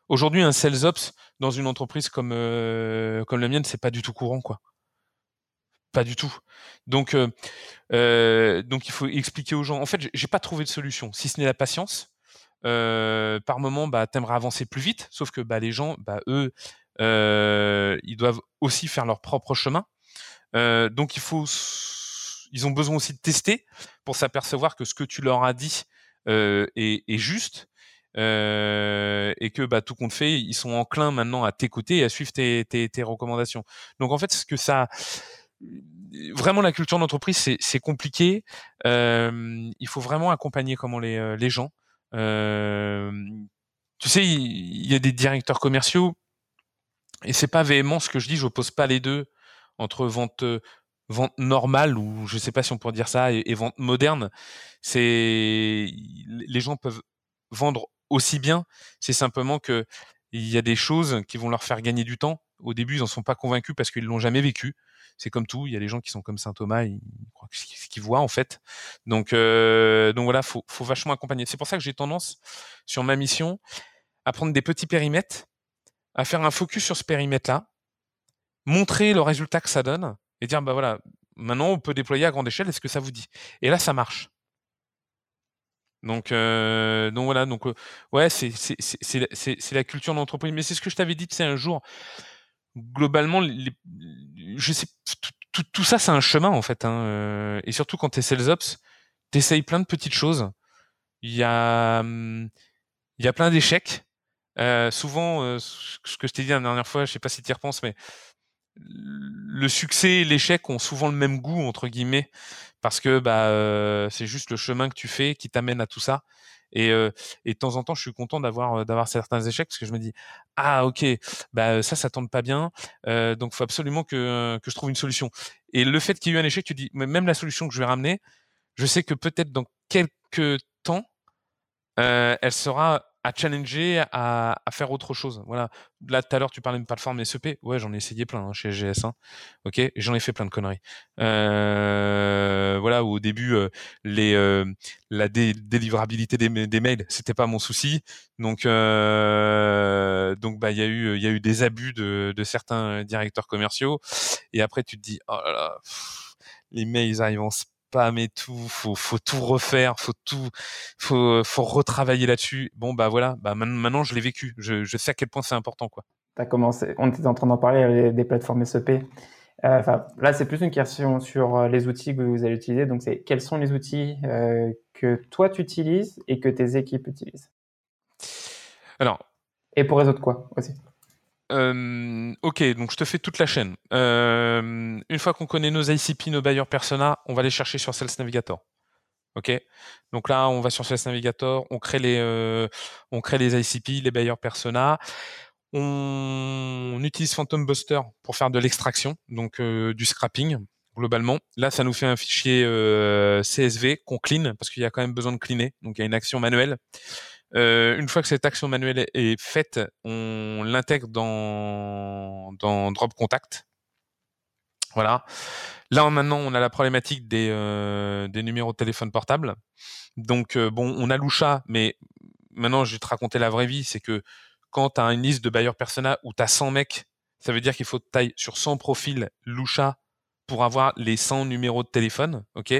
Aujourd'hui, un sales ops dans une entreprise comme comme la mienne, c'est pas du tout courant quoi. Pas du tout. Donc, euh, euh, donc il faut expliquer aux gens. En fait, j'ai pas trouvé de solution, si ce n'est la patience. Euh, par moment, bah, t'aimerais avancer plus vite, sauf que bah, les gens, bah, eux, ils doivent aussi faire leur propre chemin. Donc il faut, ils ont besoin aussi de tester pour s'apercevoir que ce que tu leur as dit est, juste. Et que bah, tout compte fait, ils sont enclins maintenant à t'écouter et à suivre tes, tes, tes recommandations. Donc en fait, ce que ça, vraiment la culture d'entreprise c'est compliqué. Euh, il faut vraiment accompagner comment les, euh, gens. Euh, tu sais, il y, a des directeurs commerciaux et c'est pas véhément ce que je dis. Je pose pas les deux entre vente normale ou je sais pas si on pourrait dire ça et, vente moderne. C'est les gens peuvent vendre aussi bien. C'est simplement que il y a des choses qui vont leur faire gagner du temps. Au début, ils en sont pas convaincus parce qu'ils l'ont jamais vécu c'est comme tout. Il y a des gens qui sont comme saint Thomas, ils croient ce qu'ils voient en fait. Donc, euh, donc voilà, faut, faut vachement accompagner. C'est pour ça que j'ai tendance sur ma mission à prendre des petits périmètres, à faire un focus sur ce périmètre-là, montrer le résultat que ça donne et dire bah voilà, maintenant on peut déployer à grande échelle. Est-ce que ça vous dit Et là, ça marche. Donc, euh, donc voilà, donc euh, ouais, c'est c'est la culture d'entreprise. Mais c'est ce que je t'avais dit, c'est un jour globalement, je sais, tout, ça, c'est un chemin en fait. Hein, euh, et surtout quand tu es sales ops, t'essayes plein de petites choses. Il y a, hum, y a plein d'échecs. Euh, souvent, euh, ce que je t'ai dit la dernière fois, je sais pas si tu y repenses, mais le succès et l'échec ont souvent le même goût entre guillemets parce que bah c'est juste le chemin que tu fais qui t'amène à tout ça et, et de temps en temps, je suis content d'avoir d'avoir certains échecs parce que je me dis ah ok bah ça ça tombe pas bien euh, donc faut absolument que que je trouve une solution. Et le fait qu'il y ait eu un échec, tu dis même la solution que je vais ramener, je sais que peut-être dans quelques temps, elle sera à challenger, à, faire autre chose. Voilà. Là, tout à l'heure, tu parlais de plateforme SEP. Ouais, j'en ai essayé plein hein, chez GS. Hein. Ok, j'en ai fait plein de conneries. Euh, voilà, au début, euh, les euh, la délivrabilité des, mails, c'était pas mon souci. Donc, euh, donc, bah, il y a eu, il y a eu des abus de, de, certains directeurs commerciaux. Et après, tu te dis, oh là là, les mails, ils arrivent en et tout, faut faut tout refaire, faut tout, faut faut retravailler là-dessus. Bon bah voilà, bah maintenant je l'ai vécu, je, je sais à quel point c'est important quoi. T'as commencé, on était en train d'en parler des plateformes SEP. Euh, là, c'est plus une question sur euh, les outils que vous allez utiliser. Donc, c'est quels sont les outils euh, que toi tu utilises et que tes équipes utilisent? Alors. Et pour résoudre quoi aussi? Euh, ok, donc je te fais toute la chaîne. Euh, une fois qu'on connaît nos ICP, nos bailleurs persona, on va les chercher sur Sales Navigator. Ok, donc là on va sur Sales Navigator, on crée les, euh, on crée les ICP, les bailleurs persona. On, on, utilise Phantom Buster pour faire de l'extraction, donc euh, du scrapping globalement. Là, ça nous fait un fichier euh, CSV qu'on clean parce qu'il y a quand même besoin de cleaner, donc il y a une action manuelle. Une fois que cette action manuelle est faite, on l'intègre dans, dans Drop Contact. Voilà. Là maintenant, on a la problématique des, euh, des numéros de téléphone portable. Donc bon, on a Lusha, mais maintenant je vais te raconter la vraie vie, c'est que quand tu as une liste de bailleurs persona où tu as 100 mecs, ça veut dire qu'il faut taille sur 100 profils Lusha pour avoir les 100 numéros de téléphone, ok?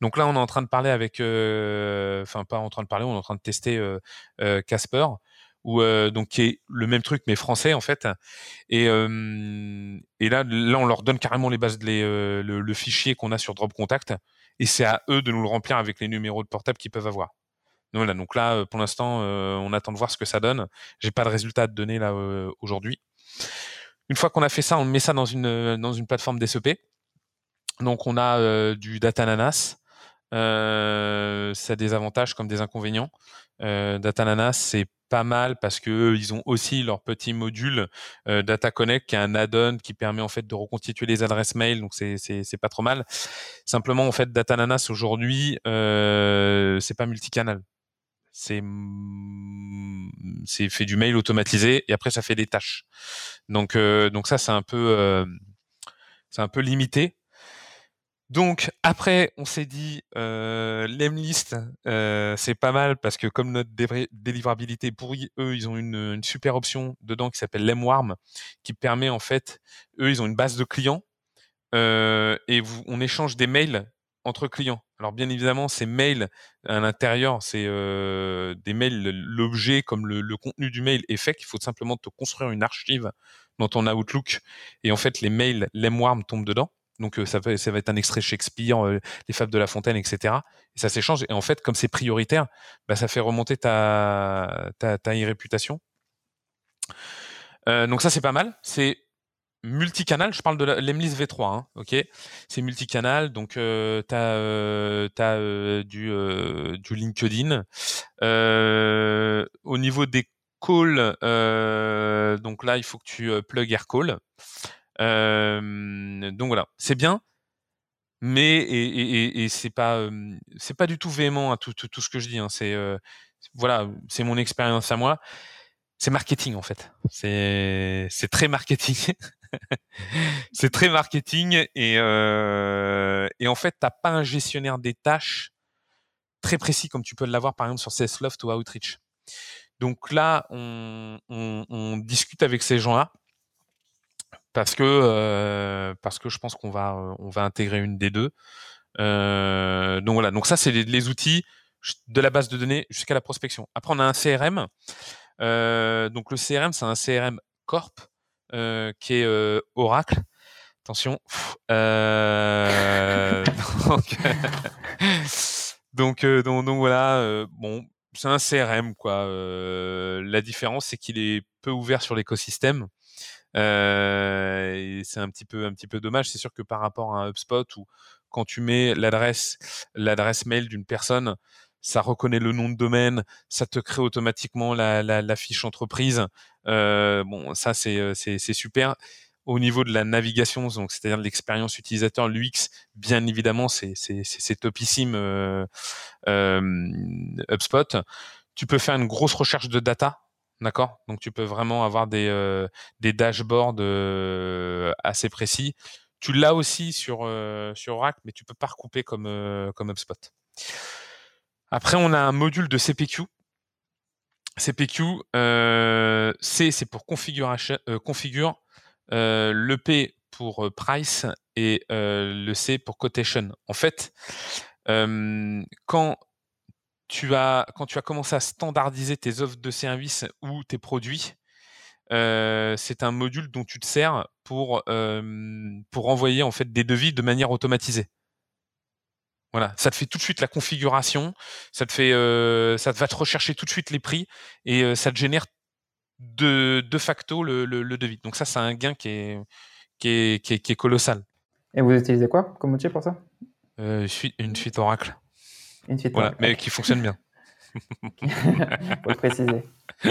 Donc là, on est en train de parler avec, euh, enfin pas en train de parler, on est en train de tester euh, euh, Casper, donc qui est le même truc mais français en fait. Et, et là, là, on leur donne carrément les bases, les, le, fichier qu'on a sur Drop Contact, et c'est à eux de nous le remplir avec les numéros de portable qu'ils peuvent avoir. Donc, voilà, donc là, pour l'instant, on attend de voir ce que ça donne. J'ai pas de résultat à te donner là aujourd'hui. Une fois qu'on a fait ça, on met ça dans une dans une plateforme DCP. Donc on a du Datananas. Euh, ça a des avantages comme des inconvénients. Euh, Datananas, c'est pas mal parce que ils ont aussi leur petit module euh, Data Connect qui est un add-on qui permet en fait de reconstituer les adresses mail donc c'est c'est pas trop mal simplement en fait Datananas aujourd'hui euh, c'est pas multicanal c'est c'est fait du mail automatisé et après ça fait des tâches donc donc ça c'est un peu c'est un peu limité donc après, on s'est dit euh, l'Emlist, c'est pas mal parce que comme notre délivrabilité pourrie, eux, ils ont une, super option dedans qui s'appelle l'Emwarm, qui permet en fait, eux, ils ont une base de clients et on échange des mails entre clients. Alors bien évidemment, ces mails à l'intérieur, c'est des mails, l'objet comme le, contenu du mail est fait, qu'il faut simplement te construire une archive dans ton Outlook et en fait les mails, l'Emwarm tombe dedans. Donc ça, va, être un extrait Shakespeare, les fables de La Fontaine, etc. Et ça s'échange. Et en fait, comme c'est prioritaire, bah, ça fait remonter ta, ta, ta réputation. Euh, donc ça c'est pas mal. C'est multicanal. Je parle de l'Emlist V3, hein, ok? C'est multicanal. Donc euh, t'as as, du du LinkedIn. au niveau des calls, donc là il faut que tu plug AirCall. Euh, donc voilà, c'est bien, mais et, et, et c'est pas c'est pas du tout véhément à tout, tout, tout, ce que je dis. Hein. C'est euh, voilà, c'est mon expérience à moi. C'est marketing en fait. C'est c'est très marketing. c'est très marketing et euh, et en fait t'as pas un gestionnaire des tâches très précis comme tu peux l'avoir par exemple sur Salesloft ou Outreach. Donc là, on, on, on discute avec ces gens-là parce que euh, parce que je pense qu'on va on va intégrer une des deux. Euh, donc voilà, donc ça c'est les, outils de la base de données jusqu'à la prospection. Après on a un CRM. Euh, donc le CRM c'est un CRM Corp euh, qui est euh, Oracle. Attention. Euh, donc, donc, donc, voilà. bon, c'est un CRM quoi. la différence c'est qu'il est peu ouvert sur l'écosystème. Euh, c'est un petit peu un petit peu dommage. C'est sûr que par rapport à un HubSpot où quand tu mets l'adresse l'adresse mail d'une personne, ça reconnaît le nom de domaine, ça te crée automatiquement la, la, la fiche entreprise. Euh, bon, ça c'est euh, c'est super. Au niveau de la navigation, donc c'est-à-dire l'expérience utilisateur, l'UX, bien évidemment, c'est c'est c'est topissime euh, euh, HubSpot tu peux faire une grosse recherche de data, d'accord? Donc tu peux vraiment avoir des, dashboards assez précis. Tu l'as aussi sur, sur Oracle, mais tu peux pas recouper comme, comme HubSpot. Après, on a un module de CPQ. CPQ, C, c'est pour configuration, configure, le P pour price et le C pour quotation. En fait, quand tu as quand tu as commencé à standardiser tes offres de services ou tes produits, c'est un module dont tu te sers pour pour envoyer en fait des devis de manière automatisée. Voilà, ça te fait tout de suite la configuration, ça te fait, ça te va te rechercher tout de suite les prix et ça te génère de, de facto le, le, devis. Donc ça, c'est un gain qui est, qui est, qui est, colossal. Et vous utilisez quoi comme outil pour ça? Une suite Oracle. Voilà, mais qui fonctionne bien. Pour le préciser.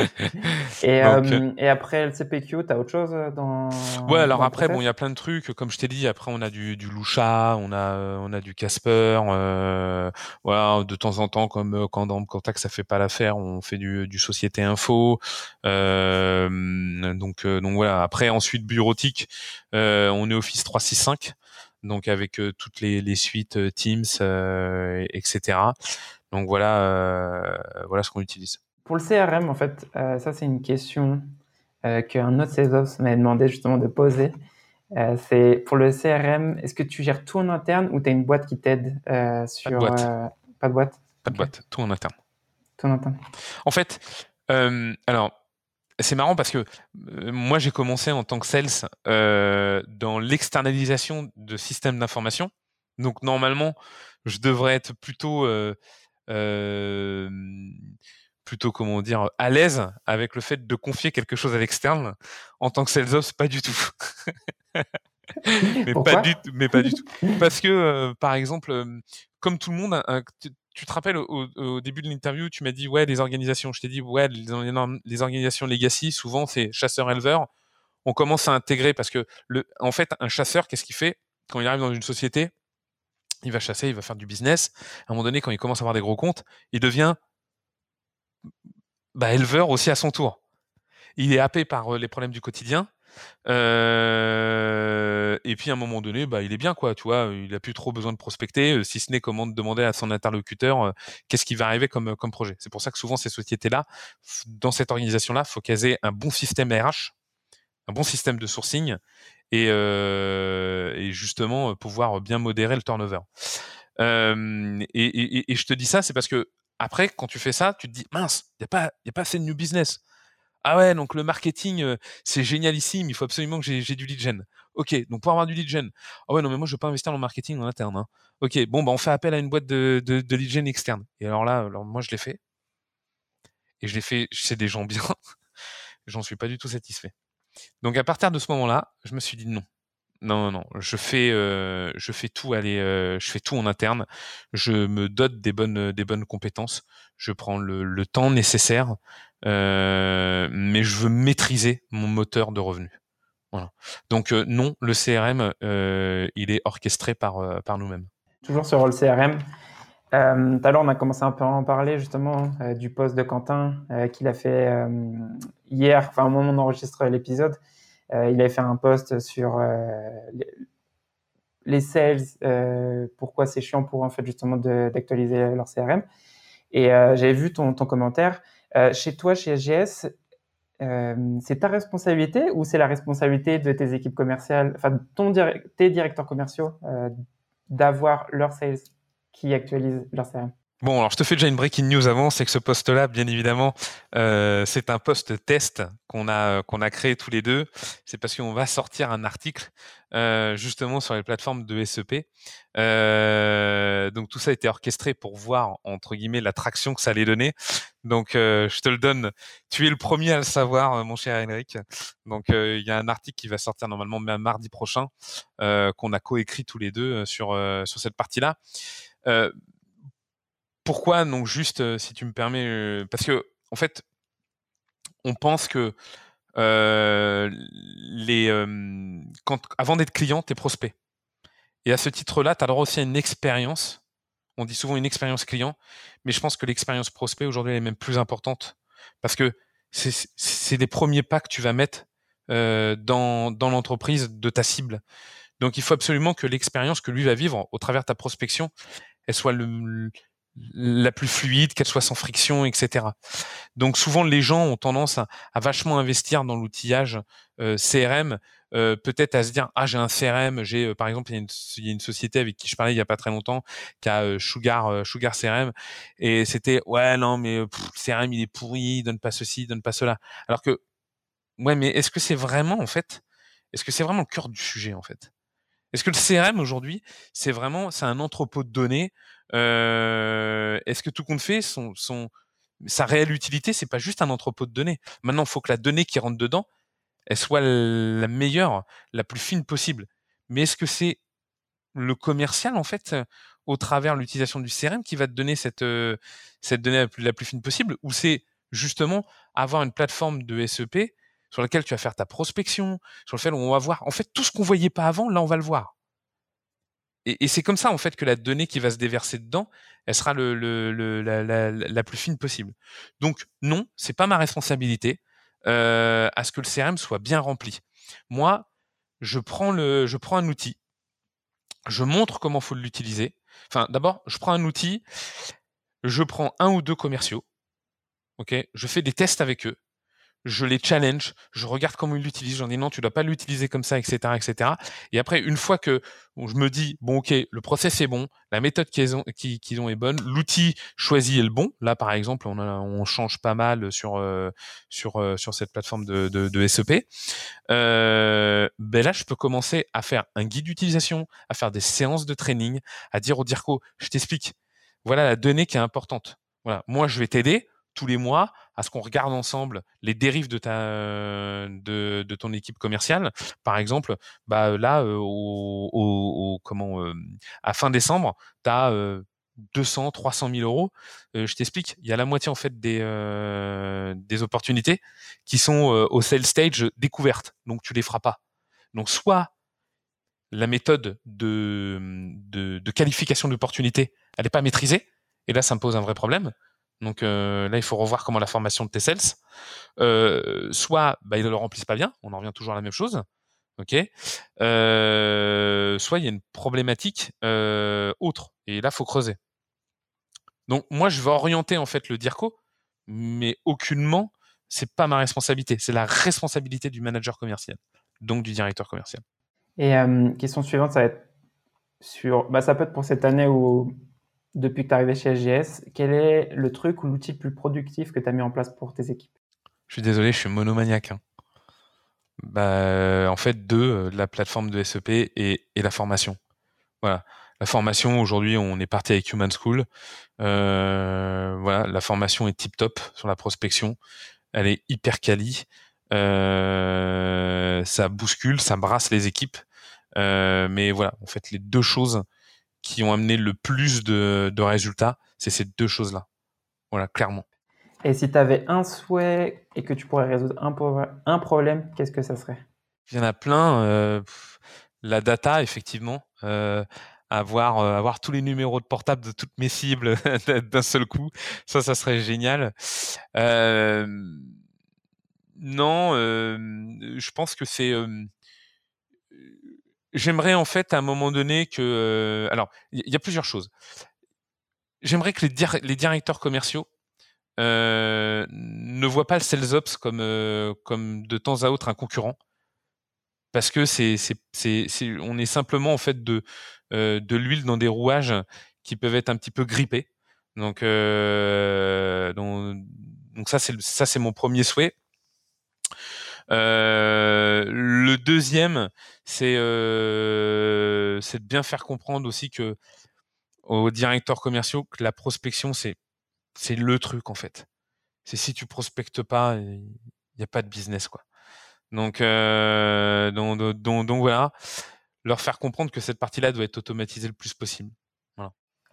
Et, euh, et, après le CPQ, tu as autre chose euh, dans. Ouais, alors après, bon, il y a plein de trucs. Comme je t'ai dit, après, on a du, du Lucha, on a, on a du Casper. Euh, voilà, de temps en temps, comme euh, quand dans Contact, ça fait pas l'affaire, on fait du, du Société Info. Euh, donc, donc voilà. Après, ensuite, bureautique, on est Office 365 donc avec toutes les, les, suites Teams, etc. Donc voilà, voilà ce qu'on utilise. Pour le CRM, en fait, ça c'est une question qu'un autre CESOPS m'a demandé justement de poser. Euh, c'est pour le CRM, est-ce que tu gères tout en interne ou tu as une boîte qui t'aide sur... Pas de boîte. pas de boîte? Pas de boîte, tout en interne. Tout en interne. En fait, alors, c'est marrant parce que moi j'ai commencé en tant que sales dans l'externalisation de systèmes d'information. Donc normalement, je devrais être plutôt plutôt comment dire à l'aise avec le fait de confier quelque chose à l'externe. En tant que sales ops pas du tout. Mais pas du mais pas du tout. Parce que euh, par exemple euh, comme tout le monde tu, te rappelles au, début de l'interview tu m'as dit ouais les organisations je t'ai dit ouais les, les organisations legacy souvent c'est chasseur éleveur on commence à intégrer parce que en fait un chasseur qu'est-ce qu'il fait? Quand il arrive dans une société il va chasser, il va faire du business. À un moment donné, quand il commence à avoir des gros comptes, il devient bah, éleveur aussi à son tour. Il est happé par les problèmes du quotidien. Euh, et puis à un moment donné, bah, il est bien quoi, tu vois, il a plus trop besoin de prospecter, si ce n'est comment demander à son interlocuteur qu'est-ce qui va arriver comme, comme projet. C'est pour ça que souvent ces sociétés-là, dans cette organisation-là, faut qu'elles aient un bon système RH, un bon système de sourcing et, justement pouvoir bien modérer le turnover. et, je te dis ça, c'est parce que après, quand tu fais ça, tu te dis mince, il n'y a, a pas assez de new business. Ah ouais, donc le marketing, c'est génialissime, il faut absolument que j'ai du lead gen. Ok, donc pour avoir du lead gen. Ah ouais, non, mais moi, je ne veux pas investir dans le marketing en interne. Hein. Ok, bon, bah, on fait appel à une boîte de, de, lead gen externe. Et alors là, moi, je l'ai fait. Et je l'ai fait, c'est des gens bien. J'en suis pas du tout satisfait. Donc à partir de ce moment-là, je me suis dit non. Non, non, je fais, euh, je fais tout je fais tout en interne. Je me dote des bonnes, des bonnes compétences. Je prends le, temps nécessaire, euh, mais je veux maîtriser mon moteur de revenus. Voilà. Donc non, le CRM, il est orchestré par, par nous-mêmes. Toujours sur le CRM. tout à l'heure, on a commencé un peu à en parler justement du poste de Quentin qu'il a fait hier, enfin au moment où on enregistre l'épisode. Euh, il avait fait un post sur euh, les sales, euh, pourquoi c'est chiant pour en fait justement d'actualiser leur CRM. Et j'avais vu ton, ton commentaire. chez toi, chez SGS, c'est ta responsabilité ou c'est la responsabilité de tes équipes commerciales, enfin ton tes directeurs commerciaux, d'avoir leurs sales qui actualisent leur CRM Bon, alors je te fais déjà une breaking news avant, c'est que ce poste-là, bien évidemment, euh, c'est un poste test qu'on a qu'on a créé tous les deux. C'est parce qu'on va sortir un article euh, justement sur les plateformes de SEP. Euh, donc tout ça a été orchestré pour voir entre guillemets l'attraction que ça allait donner. Donc je te le donne. Tu es le premier à le savoir, mon cher Henrik. Donc il y a un article qui va sortir normalement mardi prochain qu'on a coécrit tous les deux sur sur cette partie-là. Pourquoi donc juste, euh, si tu me permets, euh, parce que en fait, on pense que euh, les, quand, avant d'être client, tu es prospect. Et à ce titre-là, tu as droit aussi à une expérience On dit souvent une expérience client, mais je pense que l'expérience prospect aujourd'hui est même plus importante parce que c'est les premiers pas que tu vas mettre dans, dans l'entreprise de ta cible. Donc il faut absolument que l'expérience que lui va vivre au travers de ta prospection, elle soit le, la plus fluide, qu'elle soit sans friction, etc. Donc souvent les gens ont tendance à, vachement investir dans l'outillage euh, CRM, euh, peut-être à se dire ah j'ai un CRM, j'ai euh, par exemple il y, a une, société avec qui je parlais il y a pas très longtemps qui a Sugar Sugar CRM et c'était ouais non mais le CRM il est pourri, il donne pas ceci, il donne pas cela. Alors que ouais mais est-ce que c'est vraiment en fait est-ce que c'est vraiment le cœur du sujet en fait? Est-ce que le CRM aujourd'hui, c'est vraiment, c'est un entrepôt de données euh, Est-ce que tout compte fait, son, sa réelle utilité, c'est pas juste un entrepôt de données. Maintenant, il faut que la donnée qui rentre dedans, elle soit la meilleure, la plus fine possible. Mais est-ce que c'est le commercial en fait, au travers l'utilisation du CRM, qui va te donner cette cette donnée la plus, fine possible, ou c'est justement avoir une plateforme de SEP sur lequel tu vas faire ta prospection, sur lequel on va voir, en fait, tout ce qu'on voyait pas avant, là, on va le voir. Et, c'est comme ça, en fait, que la donnée qui va se déverser dedans, elle sera la, plus fine possible. Donc, non, c'est pas ma responsabilité euh, à ce que le CRM soit bien rempli. Moi, je prends, le, je prends un outil, je montre comment faut l'utiliser. Enfin, d'abord, je prends un outil, je prends un ou deux commerciaux, ok, je fais des tests avec eux, je les challenge, je regarde comment ils l'utilisent, j'en dis non, tu dois pas l'utiliser comme ça, etc., etc. Et après, une fois que je me dis bon, ok, le process est bon, la méthode qu'ils ont, qu'ils ont est bonne, l'outil choisi est le bon. Là, par exemple, on, on change pas mal sur euh, sur euh, sur cette plateforme de, de, de SEP. Euh, ben là, je peux commencer à faire un guide d'utilisation, à faire des séances de training, à dire au DIRCO, je t'explique. Voilà la donnée qui est importante. Voilà, moi, je vais t'aider tous les mois à ce qu'on regarde ensemble les dérives de ton équipe commerciale. Par exemple, bah là euh, au, euh, à fin décembre, tu as 200, 300 000 euros. Euh, je t'explique, il y a la moitié en fait des opportunités qui sont au sales stage découverte, donc tu les feras pas. Donc soit la méthode de, de, de qualification d'opportunité, elle n'est pas maîtrisée, et là ça me pose un vrai problème donc euh, là, il faut revoir comment la formation de tes sales. Euh, soit bah, ils ne le remplissent pas bien, on en revient toujours à la même chose. Euh, soit il y a une problématique autre, et là, faut creuser. Donc moi, je vais orienter en fait le DIRCO, mais aucunement, c'est pas ma responsabilité. C'est la responsabilité du manager commercial, donc du directeur commercial. Et question suivante, ça va être sur, bah, ça peut être pour cette année ou depuis que tu es arrivé chez SGS, quel est le truc ou l'outil le plus productif que tu as mis en place pour tes équipes? Je suis désolé, je suis monomaniaque. Hein. Bah, en fait, deux, euh, la plateforme de SEP et, la formation. Voilà. La formation, aujourd'hui, on est parti avec Human School. Euh, voilà, la formation est tip top sur la prospection. Elle est hyper quali. Euh, ça bouscule, ça brasse les équipes. mais voilà, en fait, les deux choses qui ont amené le plus de, résultats, c'est ces deux choses-là. Voilà, clairement. Et si tu avais un souhait et que tu pourrais résoudre un, un problème, qu'est-ce que ça serait? Il y en a plein. Euh, la data, effectivement. Euh, avoir, euh, avoir tous les numéros de portable de toutes mes cibles d'un seul coup. Ça, ça serait génial. non, je pense que c'est J'aimerais en fait à un moment donné que, euh, alors il y, a plusieurs choses. J'aimerais que les, les, directeurs commerciaux euh, ne voient pas le sales ops comme euh, comme de temps à autre un concurrent, parce que c'est on est simplement en fait de de l'huile dans des rouages qui peuvent être un petit peu grippés. Donc donc, donc ça c'est ça c'est mon premier souhait. Euh, le deuxième, c'est euh, c'est de bien faire comprendre aussi que aux directeurs commerciaux que la prospection c'est le truc en fait. C'est si tu prospectes pas, il n'y a pas de business quoi. Donc, euh, donc, donc, voilà, leur faire comprendre que cette partie-là doit être automatisée le plus possible.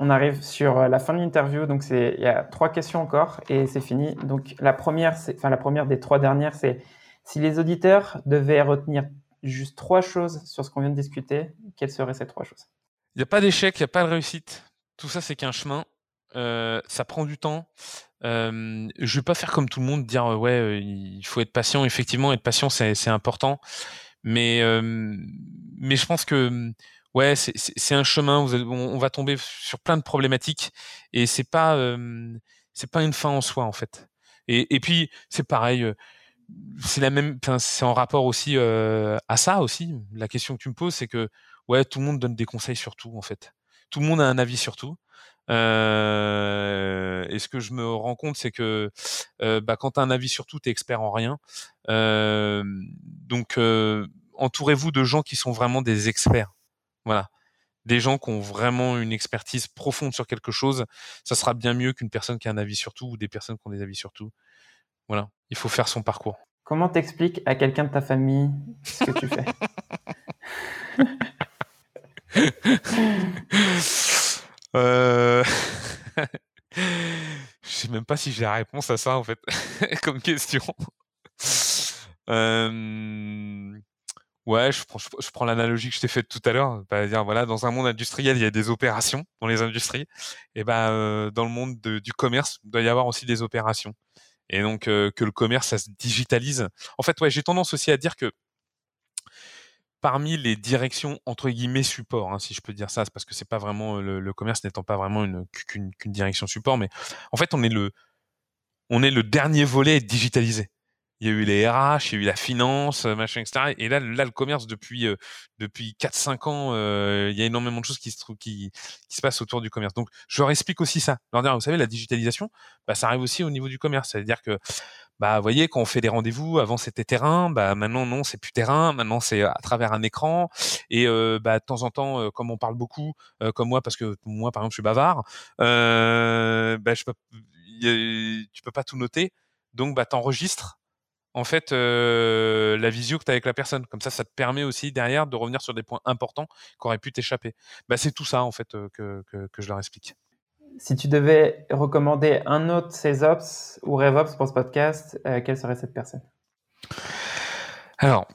On arrive sur la fin de l'interview, donc il y a trois questions encore et c'est fini. Donc la première, enfin la première des trois dernières, c'est si les auditeurs devaient retenir juste trois choses sur ce qu'on vient de discuter, quelles seraient ces trois choses? Il n'y a pas d'échec, il n'y a pas de réussite. tout ça, c'est qu'un chemin. ça prend du temps. Euh, je vais pas faire comme tout le monde, dire ouais, il faut être patient. Effectivement, être patient, c'est important. Mais mais je pense que ouais, c'est un chemin. Vous on, va tomber sur plein de problématiques et c'est pas c'est pas une fin en soi en fait. Et, et puis c'est pareil. C'est la même. C'est en rapport aussi à ça aussi. La question que tu me poses, c'est que ouais, tout le monde donne des conseils sur tout en fait. Tout le monde a un avis sur tout. Euh, et ce que je me rends compte, c'est que euh, bah, quand tu as un avis sur tout, tu expert en rien. Euh, donc, entourez-vous de gens qui sont vraiment des experts. Voilà. Des gens qui ont vraiment une expertise profonde sur quelque chose, ça sera bien mieux qu'une personne qui a un avis sur tout ou des personnes qui ont des avis sur tout. Voilà. Il faut faire son parcours. Comment t'expliques à quelqu'un de ta famille ce que tu fais Euh... je sais même pas si j'ai la réponse à ça en fait, comme question. Euh... Ouais, je prends, je, prends l'analogie que je t'ai faite tout à l'heure. dire voilà, dans un monde industriel, il y a des opérations dans les industries. Et ben, euh, dans le monde du commerce, il doit y avoir aussi des opérations. Et donc euh, que le commerce, ça se digitalise. En fait, ouais, j'ai tendance aussi à dire que parmi les directions entre guillemets support, hein, si je peux dire ça, c'est parce que c'est pas vraiment le, commerce n'étant pas vraiment une qu'une direction support, mais en fait on est le on est le dernier volet digitalisé. Il y a eu les RH, il y a eu la finance, machin, etc. Et là, là, le commerce depuis depuis 4-5 ans, il y a énormément de choses qui se qui, qui se passent autour du commerce. Donc, je leur explique aussi ça. Dire, vous savez, la digitalisation, bah, ça arrive aussi au niveau du commerce. C'est-à-dire que bah vous voyez quand on fait des rendez-vous avant c'était terrain bah maintenant non c'est plus terrain maintenant c'est à travers un écran et euh, bah de temps en temps euh, comme on parle beaucoup euh, comme moi parce que moi par exemple je suis bavard bah je peux tu peux pas tout noter donc bah t'enregistres en fait la visio que tu as avec la personne. Comme ça ça te permet aussi derrière de revenir sur des points importants qui auraient pu t'échapper. Bah c'est tout ça en fait que, que, que je leur explique. Si tu devais recommander un autre SalesOps ou RevOps pour ce podcast, euh, quelle serait cette personne? Alors,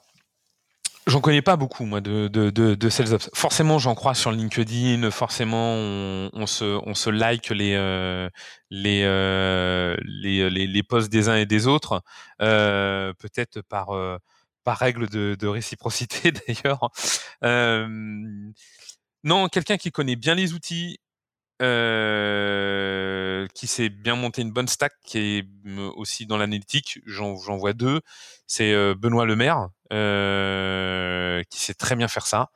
J'en connais pas beaucoup moi de de de, SalesOps. Forcément, j'en crois sur LinkedIn. Forcément, on, se on se like les euh, les, euh, les, les posts des uns et des autres. Peut-être par par règle de, de réciprocité d'ailleurs. non, quelqu'un qui connaît bien les outils euh, qui s'est bien monté une bonne stack, qui est aussi dans l'analytique. J'en vois deux. C'est euh, Benoît Lemaire, euh, qui sait très bien faire ça.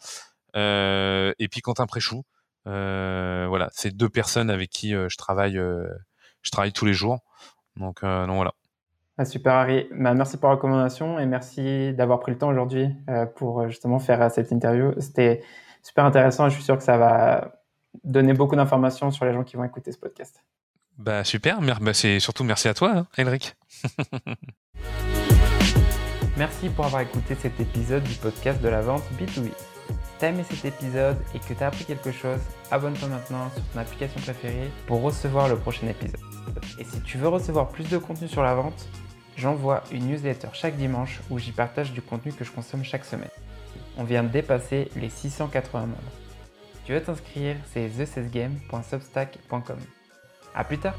Et puis Quentin Préchou. Voilà, c'est deux personnes avec qui je travaille, je travaille tous les jours. Donc, donc voilà. Ah, super Harry, bah, merci pour la recommandation et merci d'avoir pris le temps aujourd'hui pour justement faire cette interview. C'était super intéressant et je suis sûr que ça va donner beaucoup d'informations sur les gens qui vont écouter ce podcast. Bah super, bah, c'est surtout merci à toi, Henrik. merci pour avoir écouté cet épisode du podcast de la vente B2B. T'as aimé cet épisode et que t'as appris quelque chose, abonne-toi maintenant sur ton application préférée pour recevoir le prochain épisode. Et si tu veux recevoir plus de contenu sur la vente, j'envoie une newsletter chaque dimanche où j'y partage du contenu que je consomme chaque semaine. On vient de dépasser les 680 membres tu veux t'inscrire, c'est thecesgame.substack.com A plus tard.